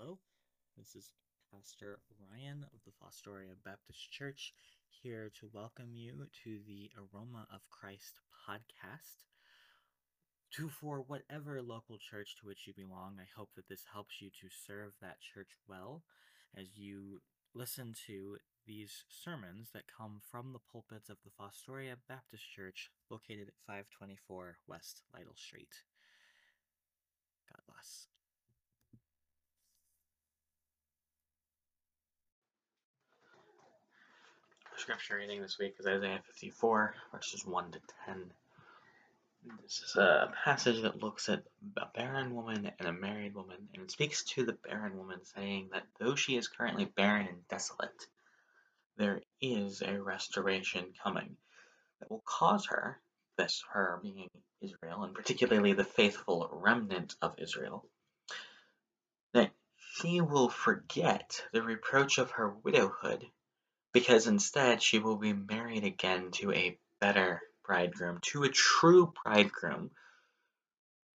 Hello, this is Pastor Ryan of the Fostoria Baptist Church here to welcome you to the Aroma of Christ podcast. To for whatever local church to which you belong, I hope that this helps you to serve that church well as you listen to these sermons that come from the pulpits of the Fostoria Baptist Church located at 524 West Lytle Street. God bless. Scripture reading this week is Isaiah 54, verses 1 to 10. This is a passage that looks at a barren woman and a married woman, and it speaks to the barren woman, saying that though she is currently barren and desolate, there is a restoration coming that will cause her, this her being Israel, and particularly the faithful remnant of Israel, that she will forget the reproach of her widowhood because instead she will be married again to a better bridegroom, to a true bridegroom,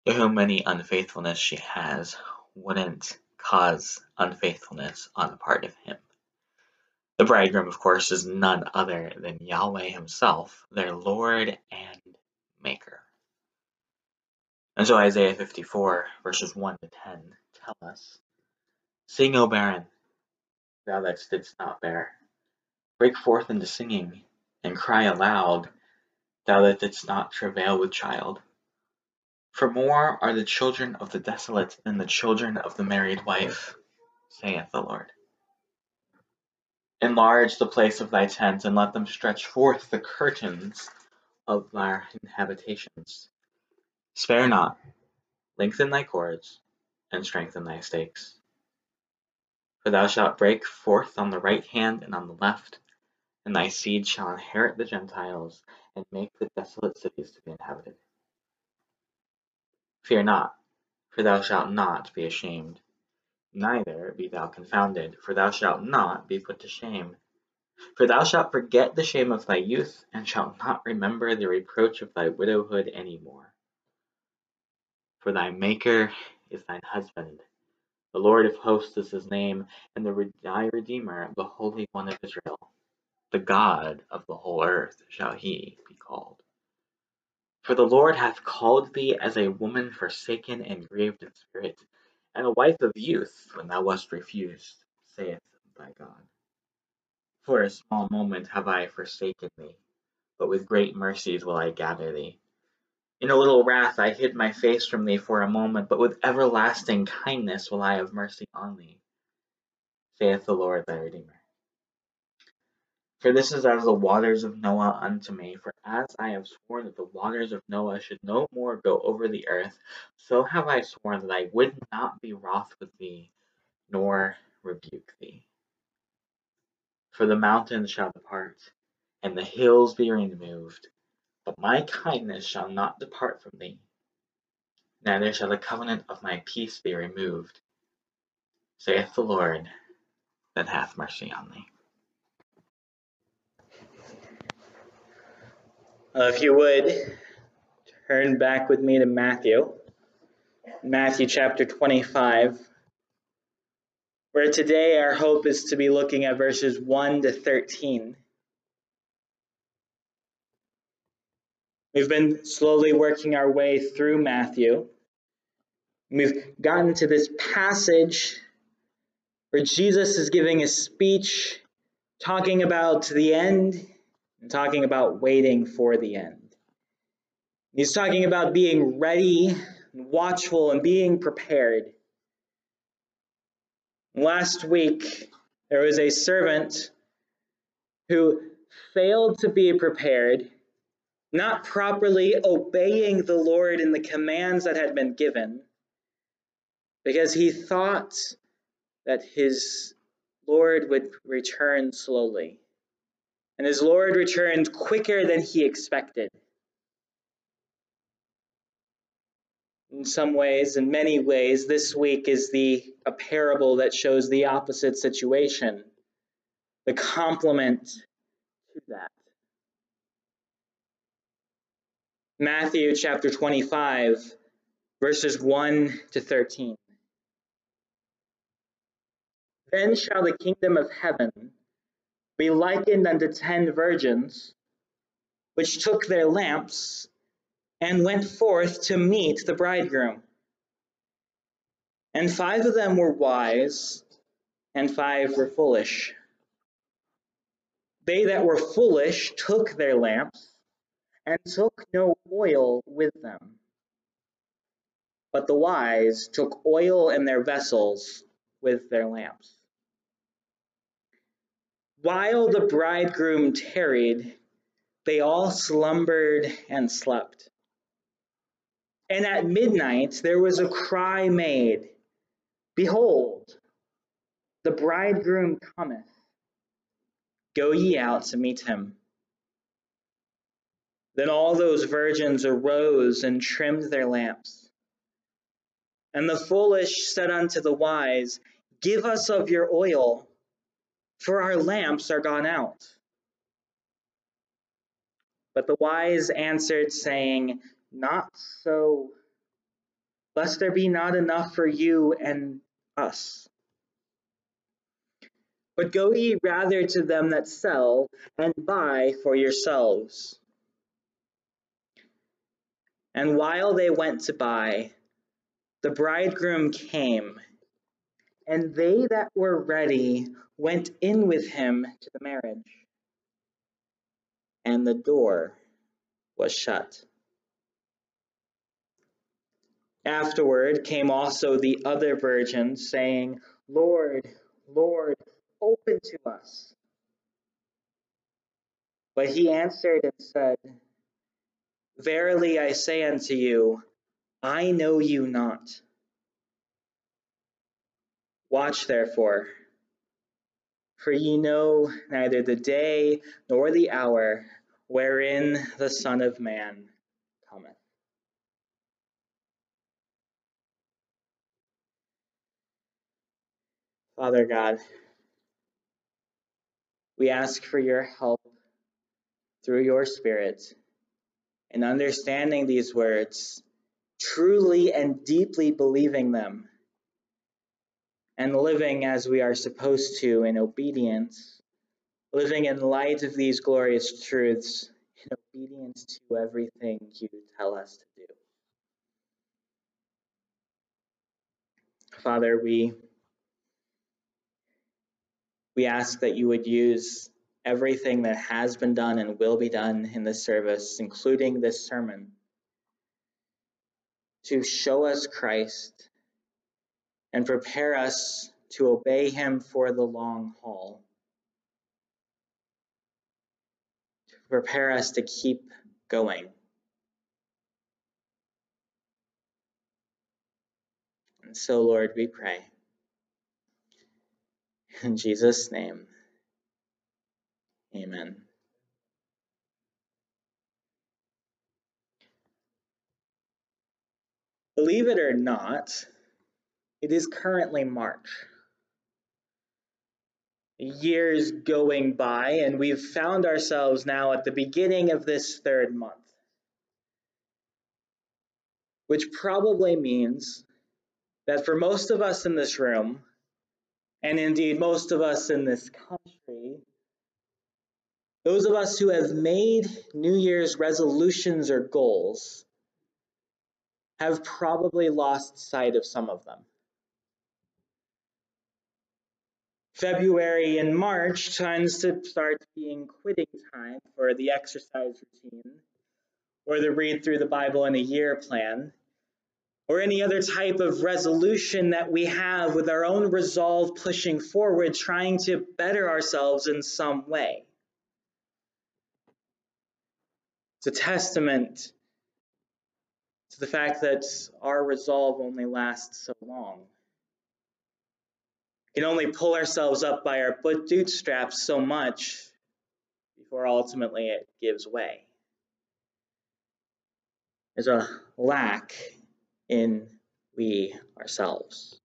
to whom any unfaithfulness she has wouldn't cause unfaithfulness on the part of him. The bridegroom, of course, is none other than Yahweh himself, their Lord and Maker. And so Isaiah 54, verses 1 to 10, tell us Sing, O barren, thou that didst not bear Break forth into singing, and cry aloud, thou that didst not travail with child. For more are the children of the desolate than the children of the married wife, saith the Lord. Enlarge the place of thy tent, and let them stretch forth the curtains of thy habitations. Spare not, lengthen thy cords, and strengthen thy stakes. For thou shalt break forth on the right hand and on the left, and thy seed shall inherit the Gentiles, and make the desolate cities to be inhabited. Fear not, for thou shalt not be ashamed, neither be thou confounded, for thou shalt not be put to shame. For thou shalt forget the shame of thy youth, and shalt not remember the reproach of thy widowhood any more. For thy Maker is thine husband, the Lord of hosts is his name, and the thy Redeemer, the Holy One of Israel. The God of the whole earth shall he be called. For the Lord hath called thee as a woman forsaken and grieved in spirit, and a wife of youth when thou wast refused, saith thy God. For a small moment have I forsaken thee, but with great mercies will I gather thee. In a little wrath I hid my face from thee for a moment, but with everlasting kindness will I have mercy on thee, saith the Lord thy Redeemer. For this is as the waters of Noah unto me. For as I have sworn that the waters of Noah should no more go over the earth, so have I sworn that I would not be wroth with thee, nor rebuke thee. For the mountains shall depart, and the hills be removed, but my kindness shall not depart from thee, neither shall the covenant of my peace be removed, saith the Lord that hath mercy on thee. Uh, if you would, turn back with me to Matthew, Matthew chapter 25, where today our hope is to be looking at verses 1 to 13. We've been slowly working our way through Matthew. We've gotten to this passage where Jesus is giving a speech talking about the end talking about waiting for the end. He's talking about being ready, and watchful, and being prepared. Last week, there was a servant who failed to be prepared, not properly obeying the Lord in the commands that had been given, because he thought that his Lord would return slowly and his Lord returned quicker than he expected. In some ways, in many ways, this week is the a parable that shows the opposite situation, the complement to that. Matthew chapter 25, verses 1 to 13. Then shall the kingdom of heaven be likened unto ten virgins, which took their lamps and went forth to meet the bridegroom. And five of them were wise, and five were foolish. They that were foolish took their lamps, and took no oil with them. But the wise took oil in their vessels with their lamps. While the bridegroom tarried, they all slumbered and slept. And at midnight there was a cry made Behold, the bridegroom cometh. Go ye out to meet him. Then all those virgins arose and trimmed their lamps. And the foolish said unto the wise, Give us of your oil, for our lamps are gone out. But the wise answered, saying, Not so, lest there be not enough for you and us. But go ye rather to them that sell, and buy for yourselves. And while they went to buy, the bridegroom came, and they that were ready went in with him to the marriage, and the door was shut. Afterward came also the other virgins, saying, Lord, Lord, open to us. But he answered and said, Verily I say unto you, I know you not. Watch therefore, for ye know neither the day nor the hour wherein the Son of Man cometh. Father God, we ask for your help through your Spirit in understanding these words, truly and deeply believing them, and living as we are supposed to in obedience, living in light of these glorious truths in obedience to everything you tell us to do. Father, we we ask that you would use everything that has been done and will be done in this service, including this sermon, to show us Christ and prepare us to obey him for the long haul. To prepare us to keep going. And so, Lord, we pray. In Jesus' name, amen. Believe it or not, it is currently March. Years going by, and we've found ourselves now at the beginning of this third month. Which probably means that for most of us in this room, and indeed most of us in this country, those of us who have made New Year's resolutions or goals have probably lost sight of some of them. February and March tends to start being quitting time for the exercise routine or the read through the Bible in a year plan or any other type of resolution that we have with our own resolve pushing forward, trying to better ourselves in some way. It's a testament to the fact that our resolve only lasts so long. Can only pull ourselves up by our bootstraps so much before ultimately it gives way. There's a lack in we ourselves.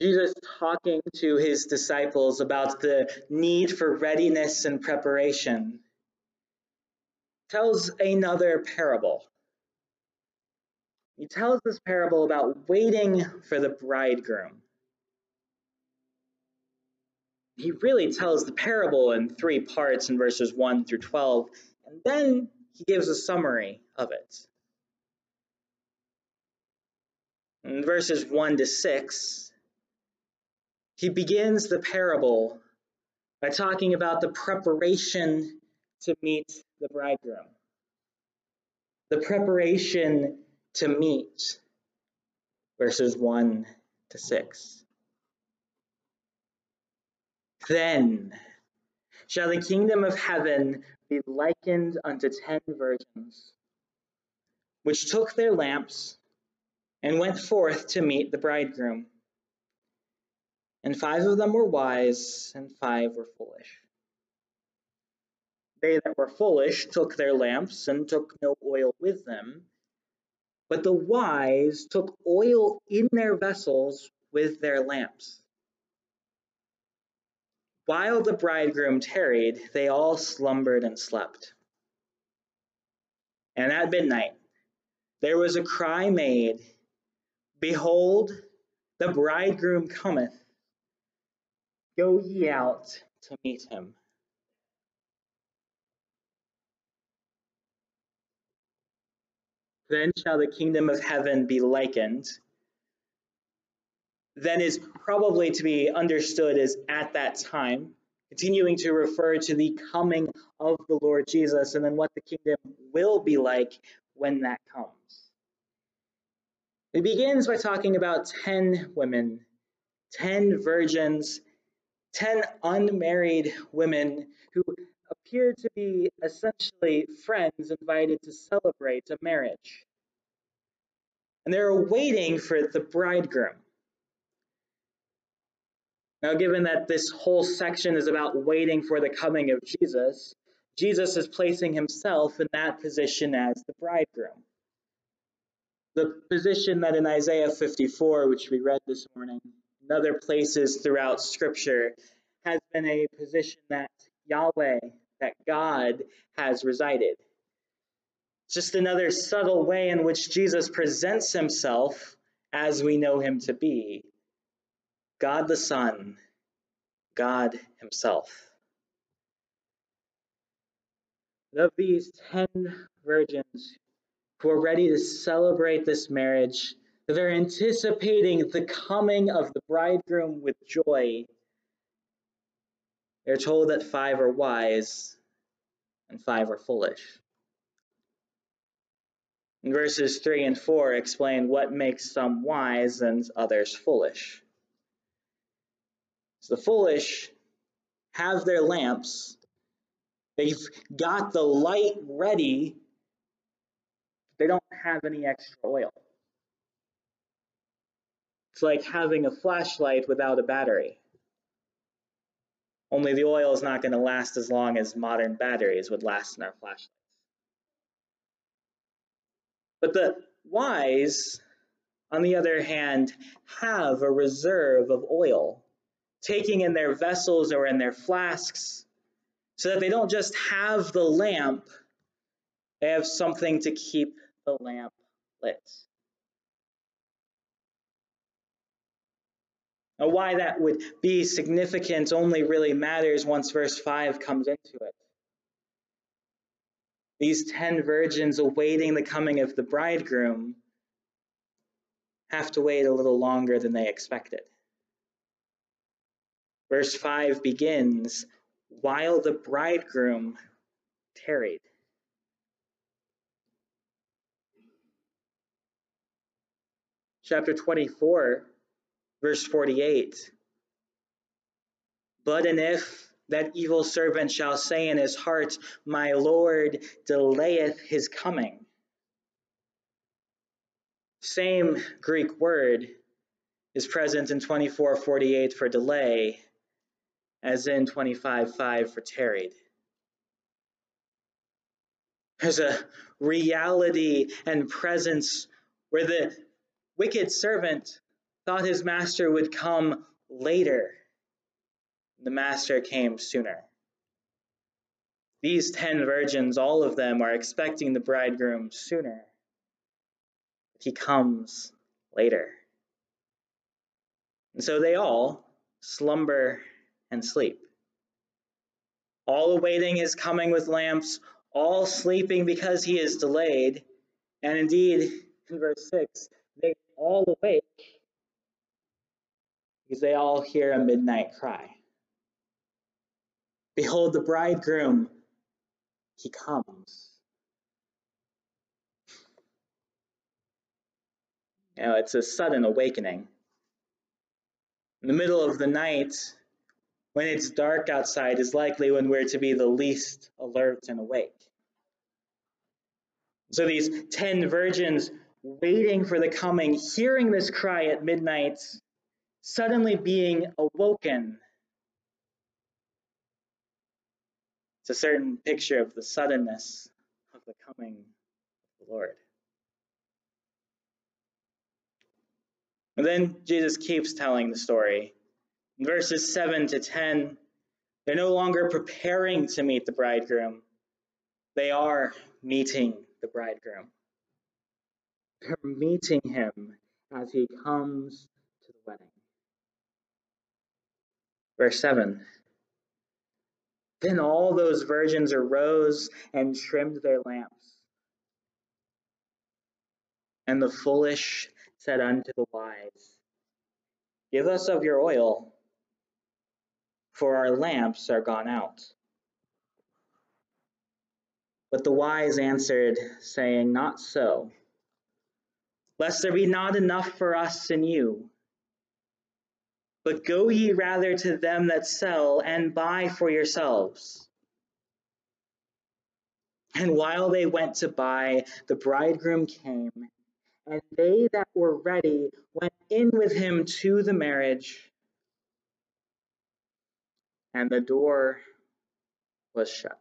Jesus talking to his disciples about the need for readiness and preparation tells another parable. He tells this parable about waiting for the bridegroom. He really tells the parable in three parts in verses 1 through 12, and then he gives a summary of it. In verses 1 to 6, he begins the parable by talking about the preparation to meet the bridegroom. The preparation to meet, verses 1 to 6. Then shall the kingdom of heaven be likened unto ten virgins, which took their lamps and went forth to meet the bridegroom. And five of them were wise, and five were foolish. They that were foolish took their lamps and took no oil with them, but the wise took oil in their vessels with their lamps. While the bridegroom tarried, they all slumbered and slept. And at midnight there was a cry made Behold, the bridegroom cometh. Go ye out to meet him. Then shall the kingdom of heaven be likened. Then is probably to be understood as at that time, continuing to refer to the coming of the Lord Jesus and then what the kingdom will be like when that comes. It begins by talking about 10 women, 10 virgins, 10 unmarried women who appear to be essentially friends invited to celebrate a marriage. And they're waiting for the bridegroom. Now, given that this whole section is about waiting for the coming of Jesus, Jesus is placing himself in that position as the bridegroom the position that in Isaiah 54, which we read this morning, and other places throughout Scripture, has been a position that Yahweh, that God, has resided. Just another subtle way in which Jesus presents himself as we know him to be God the Son, God Himself. Of these ten virgins who are ready to celebrate this marriage, they're anticipating the coming of the bridegroom with joy. They're told that five are wise and five are foolish. And verses 3 and 4 explain what makes some wise and others foolish. So the foolish have their lamps, they've got the light ready they don't have any extra oil. It's like having a flashlight without a battery. Only the oil is not going to last as long as modern batteries would last in our flashlights. But the wise, on the other hand, have a reserve of oil, taking in their vessels or in their flasks, so that they don't just have the lamp, they have something to keep the lamp lit. Now, why that would be significant only really matters once verse 5 comes into it. These ten virgins awaiting the coming of the bridegroom have to wait a little longer than they expected. Verse 5 begins while the bridegroom tarried. chapter 24, verse 48. But and if that evil servant shall say in his heart, My Lord delayeth his coming. Same Greek word is present in 24:48 for delay as in 25:5 for tarried. There's a reality and presence where the wicked servant thought his master would come later. The master came sooner. These ten virgins, all of them, are expecting the bridegroom sooner. he comes later. And so they all slumber and sleep, all awaiting his coming with lamps, all sleeping because he is delayed. And indeed, in verse 6, they all awake because they all hear a midnight cry. Behold, the bridegroom, he comes. Now, it's a sudden awakening. In the middle of the night, when it's dark outside, is likely when we're to be the least alert and awake. So these ten virgins waiting for the coming, hearing this cry at midnight, suddenly being awoken. It's a certain picture of the suddenness of the coming of the Lord. And then Jesus keeps telling the story. In verses 7 to 10, they're no longer preparing to meet the bridegroom, they are meeting the bridegroom. They're meeting him as he comes to the wedding. Verse 7 Then all those virgins arose and trimmed their lamps. And the foolish said unto the wise, Give us of your oil, for our lamps are gone out. But the wise answered, saying, Not so, lest there be not enough for us and you. But go ye rather to them that sell and buy for yourselves. And while they went to buy, the bridegroom came, and they that were ready went in with him to the marriage, and the door was shut.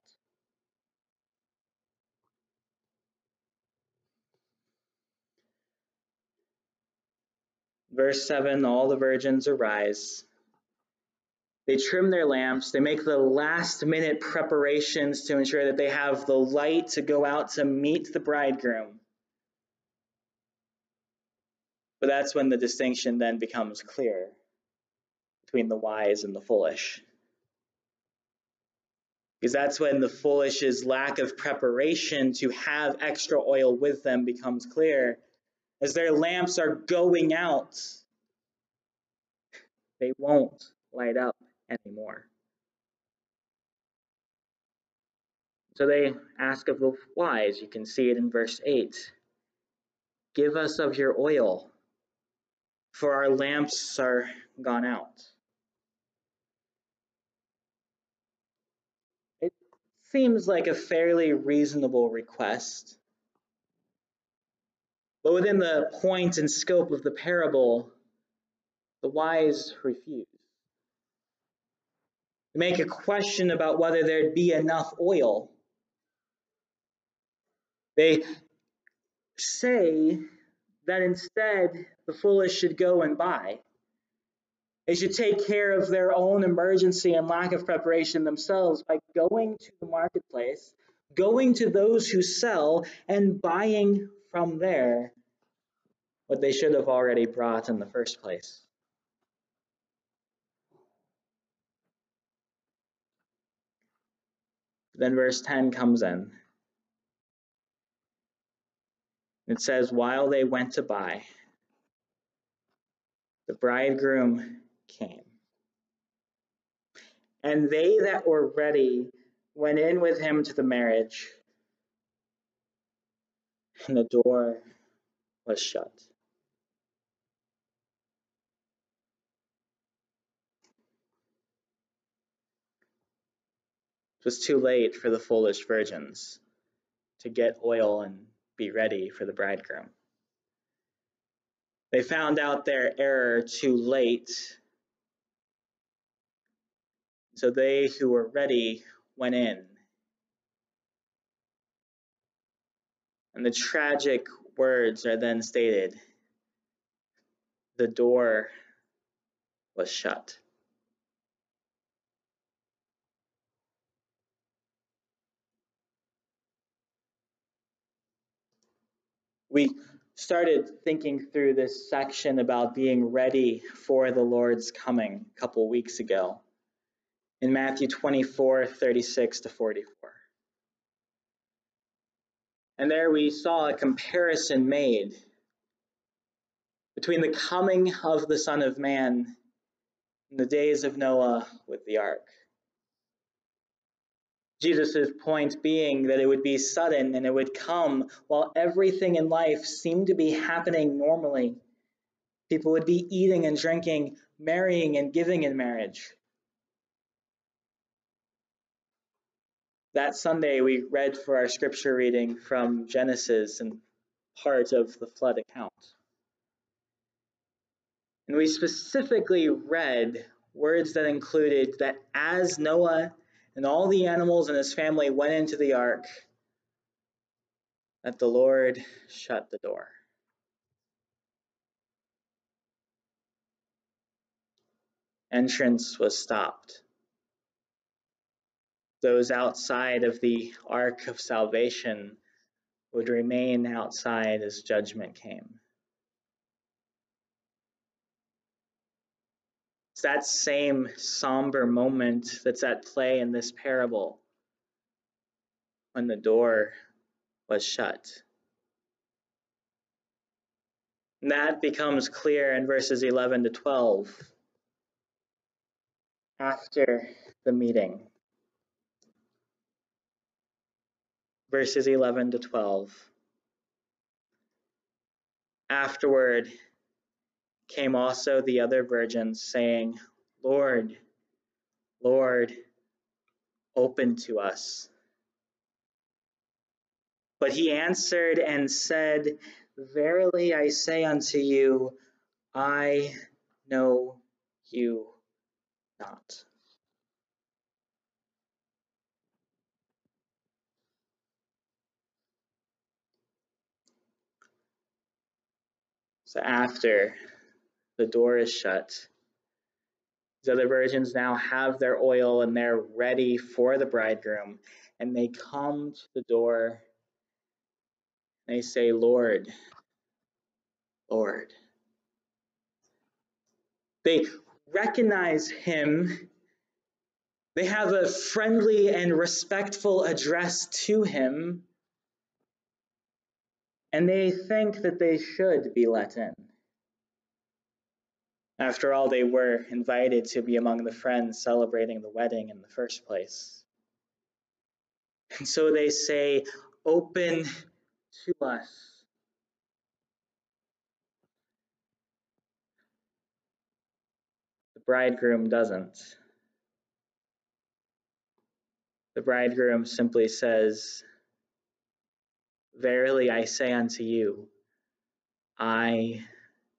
Verse 7 All the virgins arise. They trim their lamps. They make the last minute preparations to ensure that they have the light to go out to meet the bridegroom. But that's when the distinction then becomes clear between the wise and the foolish. Because that's when the foolish's lack of preparation to have extra oil with them becomes clear as their lamps are going out, they won't light up anymore. So they ask of the wise, you can see it in verse 8 Give us of your oil, for our lamps are gone out. It seems like a fairly reasonable request but within the point and scope of the parable, the wise refuse. They make a question about whether there'd be enough oil. They say that instead the foolish should go and buy. They should take care of their own emergency and lack of preparation themselves by going to the marketplace, going to those who sell, and buying from there what they should have already brought in the first place. Then verse 10 comes in. It says, While they went to buy, the bridegroom came. And they that were ready went in with him to the marriage, and the door was shut. It was too late for the foolish virgins to get oil and be ready for the bridegroom. They found out their error too late. So they who were ready went in. And the tragic words are then stated the door was shut. We started thinking through this section about being ready for the Lord's coming a couple weeks ago in Matthew 24 36 to 44. And there we saw a comparison made between the coming of the Son of Man and the days of Noah with the ark. Jesus' point being that it would be sudden and it would come while everything in life seemed to be happening normally. People would be eating and drinking, marrying and giving in marriage. That Sunday, we read for our scripture reading from Genesis and part of the flood account. And we specifically read words that included that as Noah and all the animals and his family went into the ark, that the Lord shut the door. Entrance was stopped. Those outside of the ark of salvation would remain outside as judgment came. It's that same somber moment that's at play in this parable when the door was shut. And that becomes clear in verses 11 to 12 after the meeting. Verses 11 to 12. Afterward, came also the other virgins, saying, Lord, Lord, open to us. But he answered and said, Verily I say unto you, I know you not. So after the door is shut. The other virgins now have their oil and they're ready for the bridegroom. And they come to the door. They say, Lord, Lord. They recognize him. They have a friendly and respectful address to him. And they think that they should be let in. After all, they were invited to be among the friends celebrating the wedding in the first place. And so they say, Open to us. The bridegroom doesn't. The bridegroom simply says, Verily I say unto you, I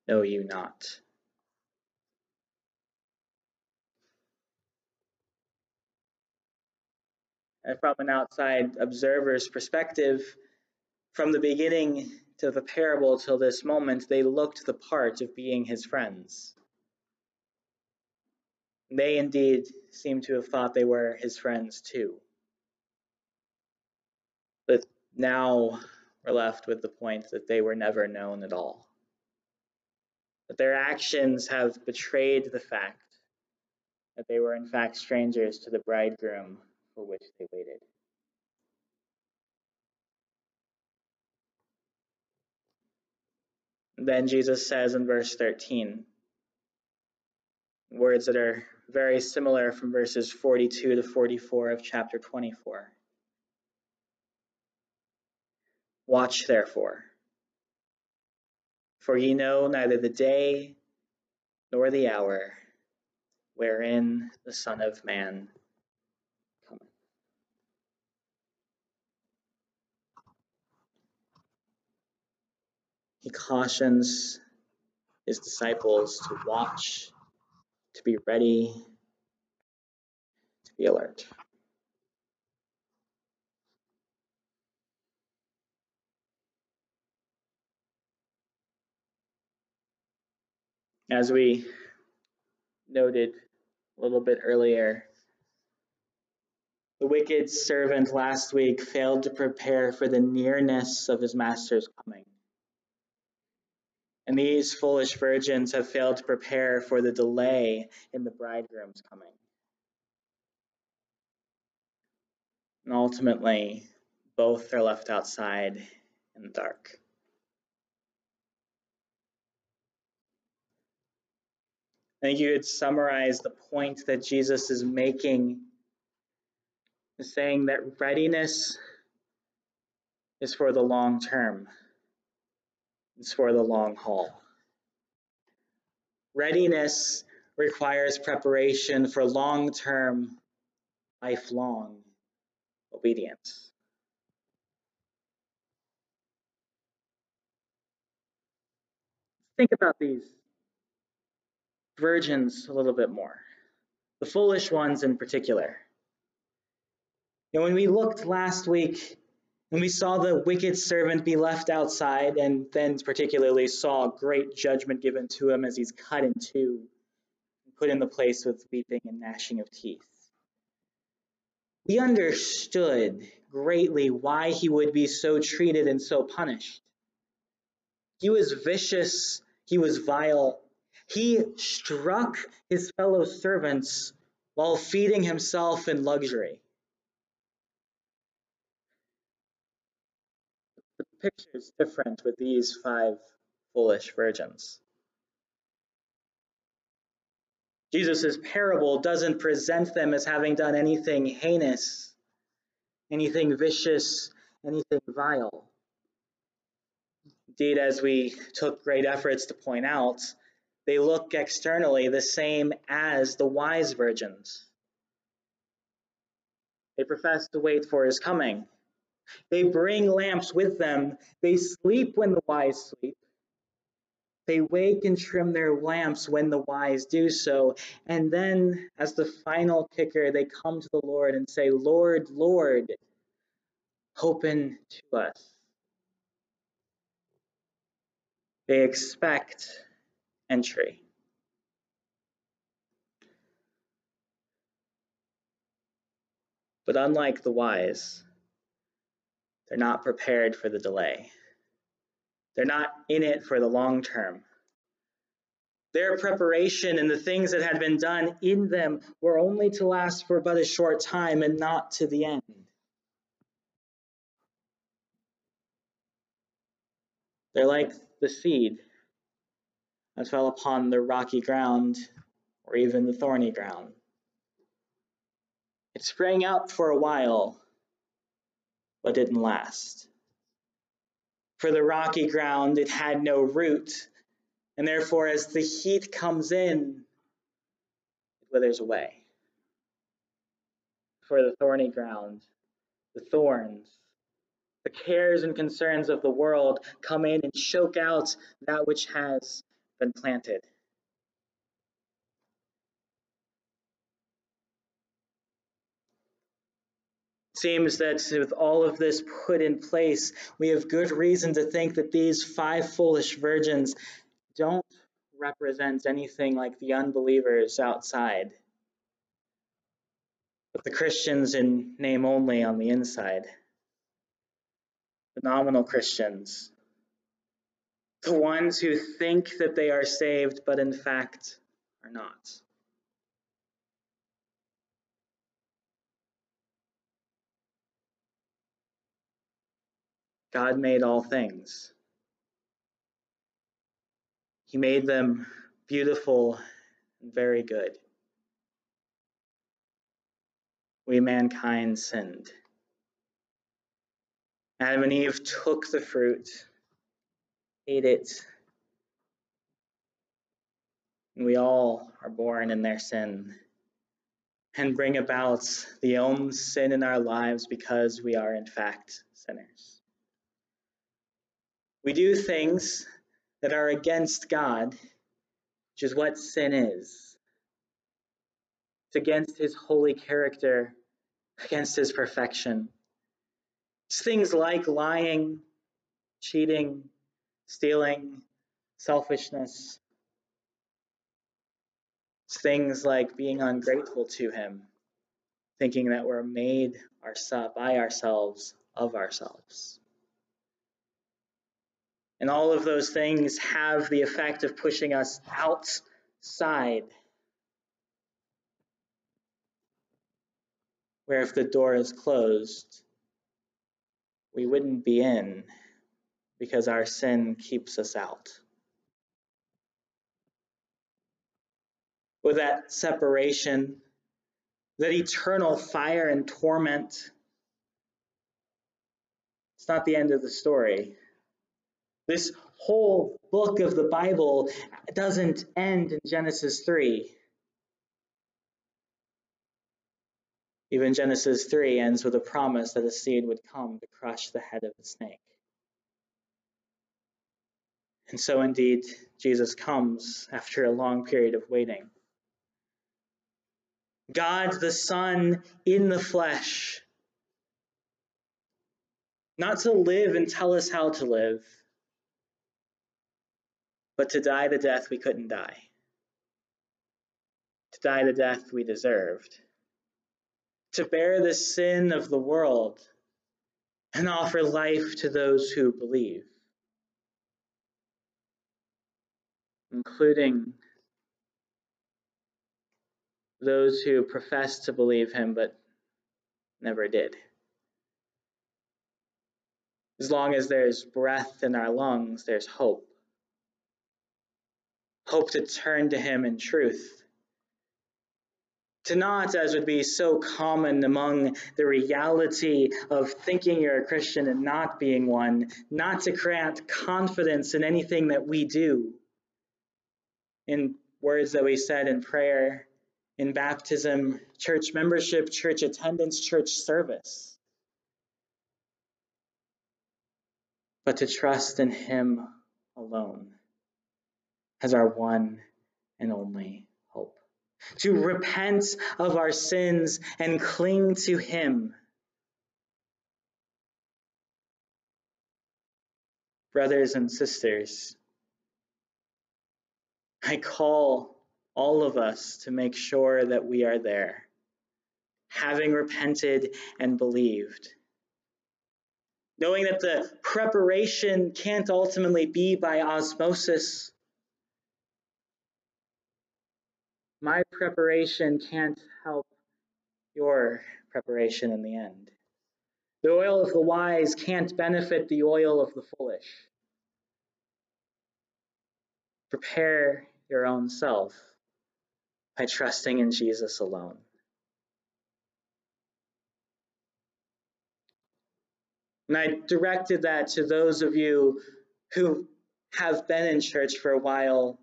know you not. and from an outside observer's perspective, from the beginning to the parable till this moment, they looked the part of being his friends. They indeed seem to have thought they were his friends too. Now we're left with the point that they were never known at all. That their actions have betrayed the fact that they were in fact strangers to the bridegroom for which they waited. Then Jesus says in verse 13, words that are very similar from verses 42 to 44 of chapter 24. Watch therefore, for ye know neither the day nor the hour wherein the Son of Man cometh. He cautions his disciples to watch, to be ready, to be alert. As we noted a little bit earlier, the wicked servant last week failed to prepare for the nearness of his master's coming. And these foolish virgins have failed to prepare for the delay in the bridegroom's coming. And ultimately, both are left outside in the dark. I think you could summarize the point that Jesus is making, saying that readiness is for the long term. It's for the long haul. Readiness requires preparation for long term, lifelong obedience. Think about these virgins a little bit more, the foolish ones in particular. You know, when we looked last week and we saw the wicked servant be left outside, and then particularly saw great judgment given to him as he's cut in two and put in the place with weeping and gnashing of teeth. We understood greatly why he would be so treated and so punished. He was vicious, he was vile, he struck his fellow servants while feeding himself in luxury. The picture is different with these five foolish virgins. Jesus' parable doesn't present them as having done anything heinous, anything vicious, anything vile. Indeed, as we took great efforts to point out, they look externally the same as the wise virgins. They profess to wait for his coming. They bring lamps with them. They sleep when the wise sleep. They wake and trim their lamps when the wise do so. And then, as the final kicker, they come to the Lord and say, Lord, Lord, open to us. They expect entry. But unlike the wise, they're not prepared for the delay. They're not in it for the long term. Their preparation and the things that had been done in them were only to last for but a short time and not to the end. They're like the seed that fell upon the rocky ground or even the thorny ground. It sprang up for a while, but didn't last. For the rocky ground, it had no root, and therefore, as the heat comes in, it withers away. For the thorny ground, the thorns, the cares and concerns of the world come in and choke out that which has been planted. seems that with all of this put in place, we have good reason to think that these five foolish virgins don't represent anything like the unbelievers outside, but the Christians in name only on the inside, the nominal Christians, the ones who think that they are saved, but in fact are not. God made all things. He made them beautiful and very good. We, mankind, sinned. Adam and Eve took the fruit, ate it, we all are born in their sin and bring about the own sin in our lives because we are, in fact, sinners. We do things that are against God, which is what sin is. It's against his holy character, against his perfection. It's things like lying, cheating, stealing, selfishness. Things like being ungrateful to him, thinking that we're made by ourselves of ourselves. And all of those things have the effect of pushing us outside. Where if the door is closed, we wouldn't be in because our sin keeps us out. With that separation, that eternal fire and torment, it's not the end of the story. This whole book of the Bible doesn't end in Genesis 3. Even Genesis 3 ends with a promise that a seed would come to crush the head of the snake. And so, indeed, Jesus comes after a long period of waiting. God the Son in the flesh, not to live and tell us how to live, but to die the death we couldn't die, to die the death we deserved, to bear the sin of the world and offer life to those who believe, including those who profess to believe him but never did. As long as there's breath in our lungs, there's hope hope to turn to Him in truth. To not, as would be so common among the reality of thinking you're a Christian and not being one, not to grant confidence in anything that we do. In words that we said in prayer, in baptism, church membership, church attendance, church service. But to trust in Him alone as our one and only hope. To repent of our sins and cling to Him. Brothers and sisters, I call all of us to make sure that we are there, having repented and believed. Knowing that the preparation can't ultimately be by osmosis, my preparation can't help your preparation in the end. The oil of the wise can't benefit the oil of the foolish. Prepare your own self by trusting in Jesus alone. And I directed that to those of you who have been in church for a while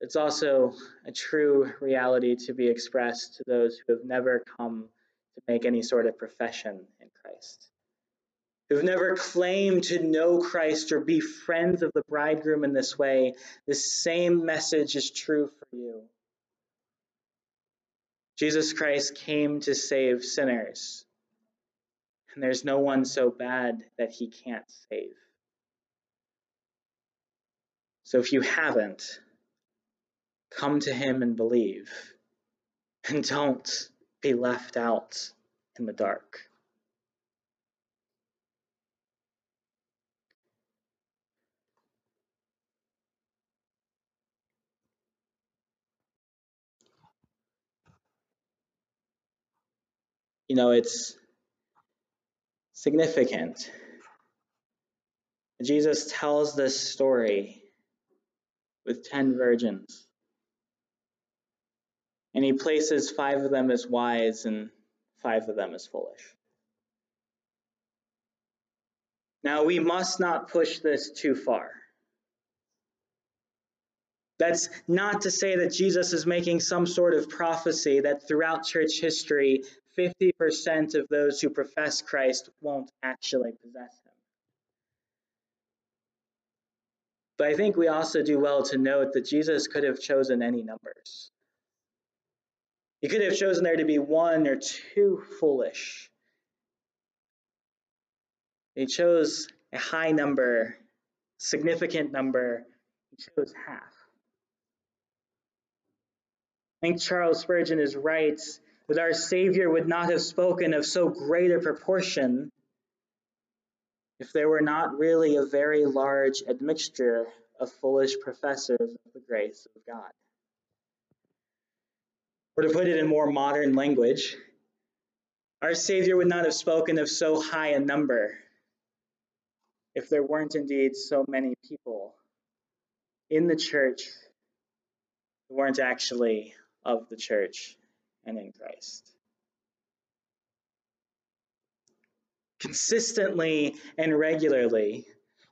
it's also a true reality to be expressed to those who have never come to make any sort of profession in Christ, who've never claimed to know Christ or be friends of the bridegroom in this way. The same message is true for you. Jesus Christ came to save sinners, and there's no one so bad that he can't save. So if you haven't, Come to Him and believe. And don't be left out in the dark. You know, it's significant. Jesus tells this story with 10 virgins. And he places five of them as wise and five of them as foolish. Now, we must not push this too far. That's not to say that Jesus is making some sort of prophecy that throughout church history, 50% of those who profess Christ won't actually possess him. But I think we also do well to note that Jesus could have chosen any numbers. He could have chosen there to be one or two foolish. He chose a high number, significant number. He chose half. I think Charles Spurgeon is right that our Savior would not have spoken of so great a proportion if there were not really a very large admixture of foolish professors of the grace of God. Or to put it in more modern language, our Savior would not have spoken of so high a number if there weren't indeed so many people in the church who weren't actually of the church and in Christ. Consistently and regularly,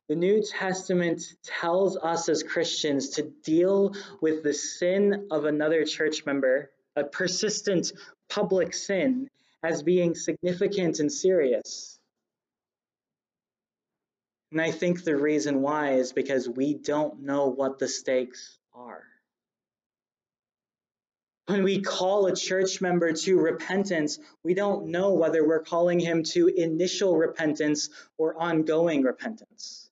the New Testament tells us as Christians to deal with the sin of another church member, a persistent public sin, as being significant and serious. And I think the reason why is because we don't know what the stakes are. When we call a church member to repentance, we don't know whether we're calling him to initial repentance or ongoing repentance.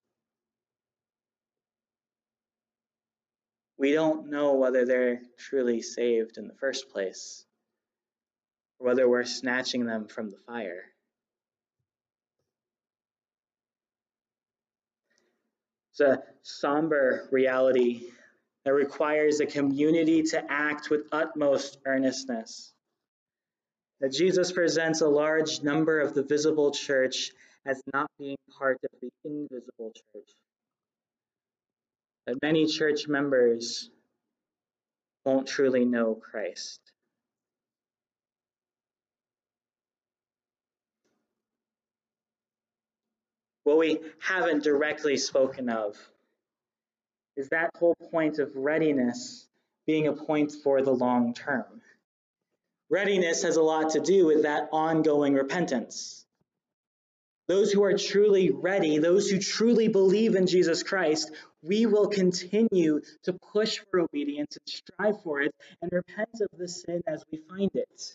We don't know whether they're truly saved in the first place or whether we're snatching them from the fire. It's a somber reality that requires a community to act with utmost earnestness. That Jesus presents a large number of the visible church as not being part of the invisible church. That many church members won't truly know Christ. What we haven't directly spoken of is that whole point of readiness being a point for the long term. Readiness has a lot to do with that ongoing repentance. Those who are truly ready, those who truly believe in Jesus Christ, we will continue to push for obedience and strive for it and repent of the sin as we find it.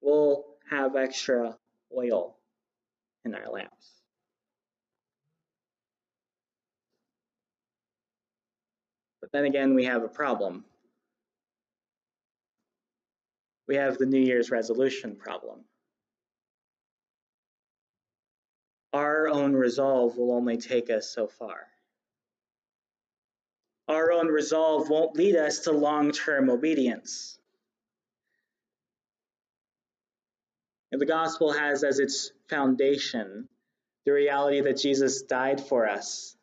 We'll have extra oil in our lamps. Then again, we have a problem. We have the New Year's resolution problem. Our own resolve will only take us so far. Our own resolve won't lead us to long term obedience. And the gospel has as its foundation the reality that Jesus died for us,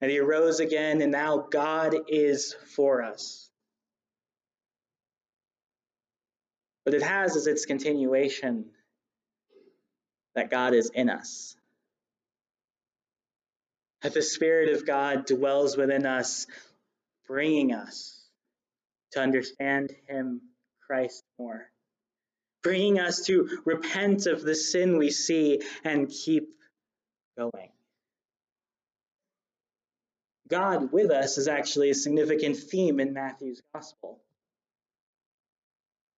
and he rose again, and now God is for us. But it has as its continuation that God is in us. That the Spirit of God dwells within us, bringing us to understand Him, Christ, more. Bringing us to repent of the sin we see and keep going. God with us is actually a significant theme in Matthew's gospel.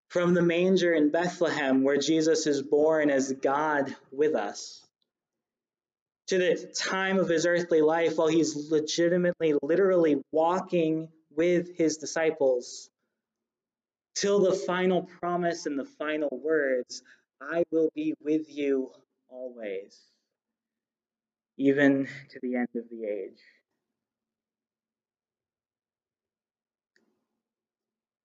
From the manger in Bethlehem, where Jesus is born as God with us, to the time of his earthly life while he's legitimately, literally walking with his disciples, till the final promise and the final words I will be with you always, even to the end of the age.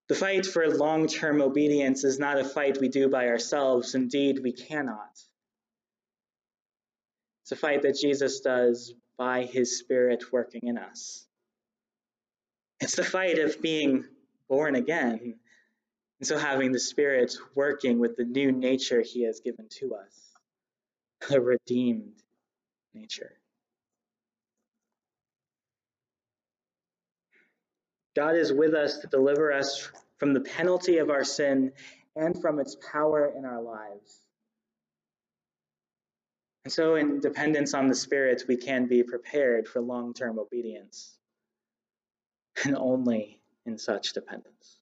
The fight for long term obedience is not a fight we do by ourselves. Indeed, we cannot. It's a fight that Jesus does by his Spirit working in us. It's the fight of being born again, and so having the Spirit working with the new nature he has given to us, a redeemed nature. God is with us to deliver us from the penalty of our sin and from its power in our lives. And so, in dependence on the Spirit, we can be prepared for long term obedience, and only in such dependence.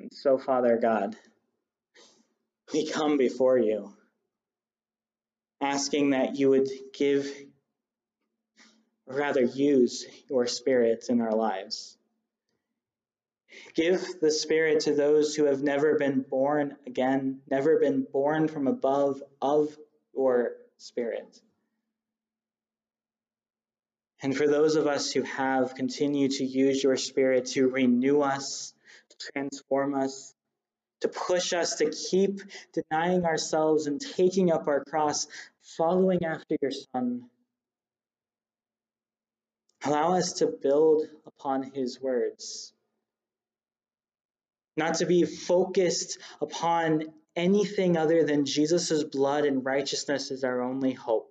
And so, Father God, we come before you, asking that you would give rather use your spirit in our lives. Give the Spirit to those who have never been born again, never been born from above of your Spirit. And for those of us who have, continue to use your Spirit to renew us, to transform us, to push us to keep denying ourselves and taking up our cross, following after your Son. Allow us to build upon his words not to be focused upon anything other than Jesus' blood and righteousness is our only hope.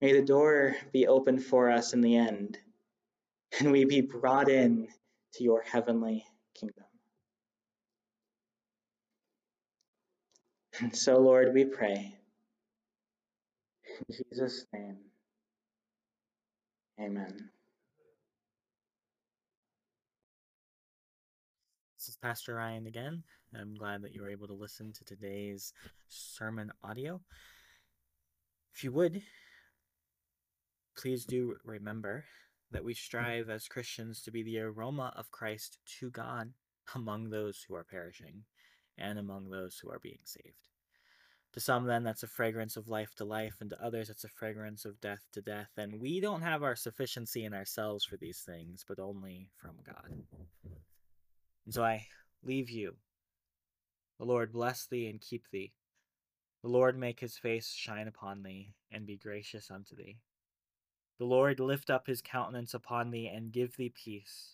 May the door be open for us in the end, and we be brought in to your heavenly kingdom. And so, Lord, we pray. In Jesus' name, amen. This is Pastor Ryan again. I'm glad that you were able to listen to today's sermon audio. If you would, please do remember that we strive as Christians to be the aroma of Christ to God among those who are perishing and among those who are being saved. To some, then, that's a fragrance of life to life, and to others, it's a fragrance of death to death. And we don't have our sufficiency in ourselves for these things, but only from God. And so I leave you. The Lord bless thee and keep thee. The Lord make his face shine upon thee and be gracious unto thee. The Lord lift up his countenance upon thee and give thee peace.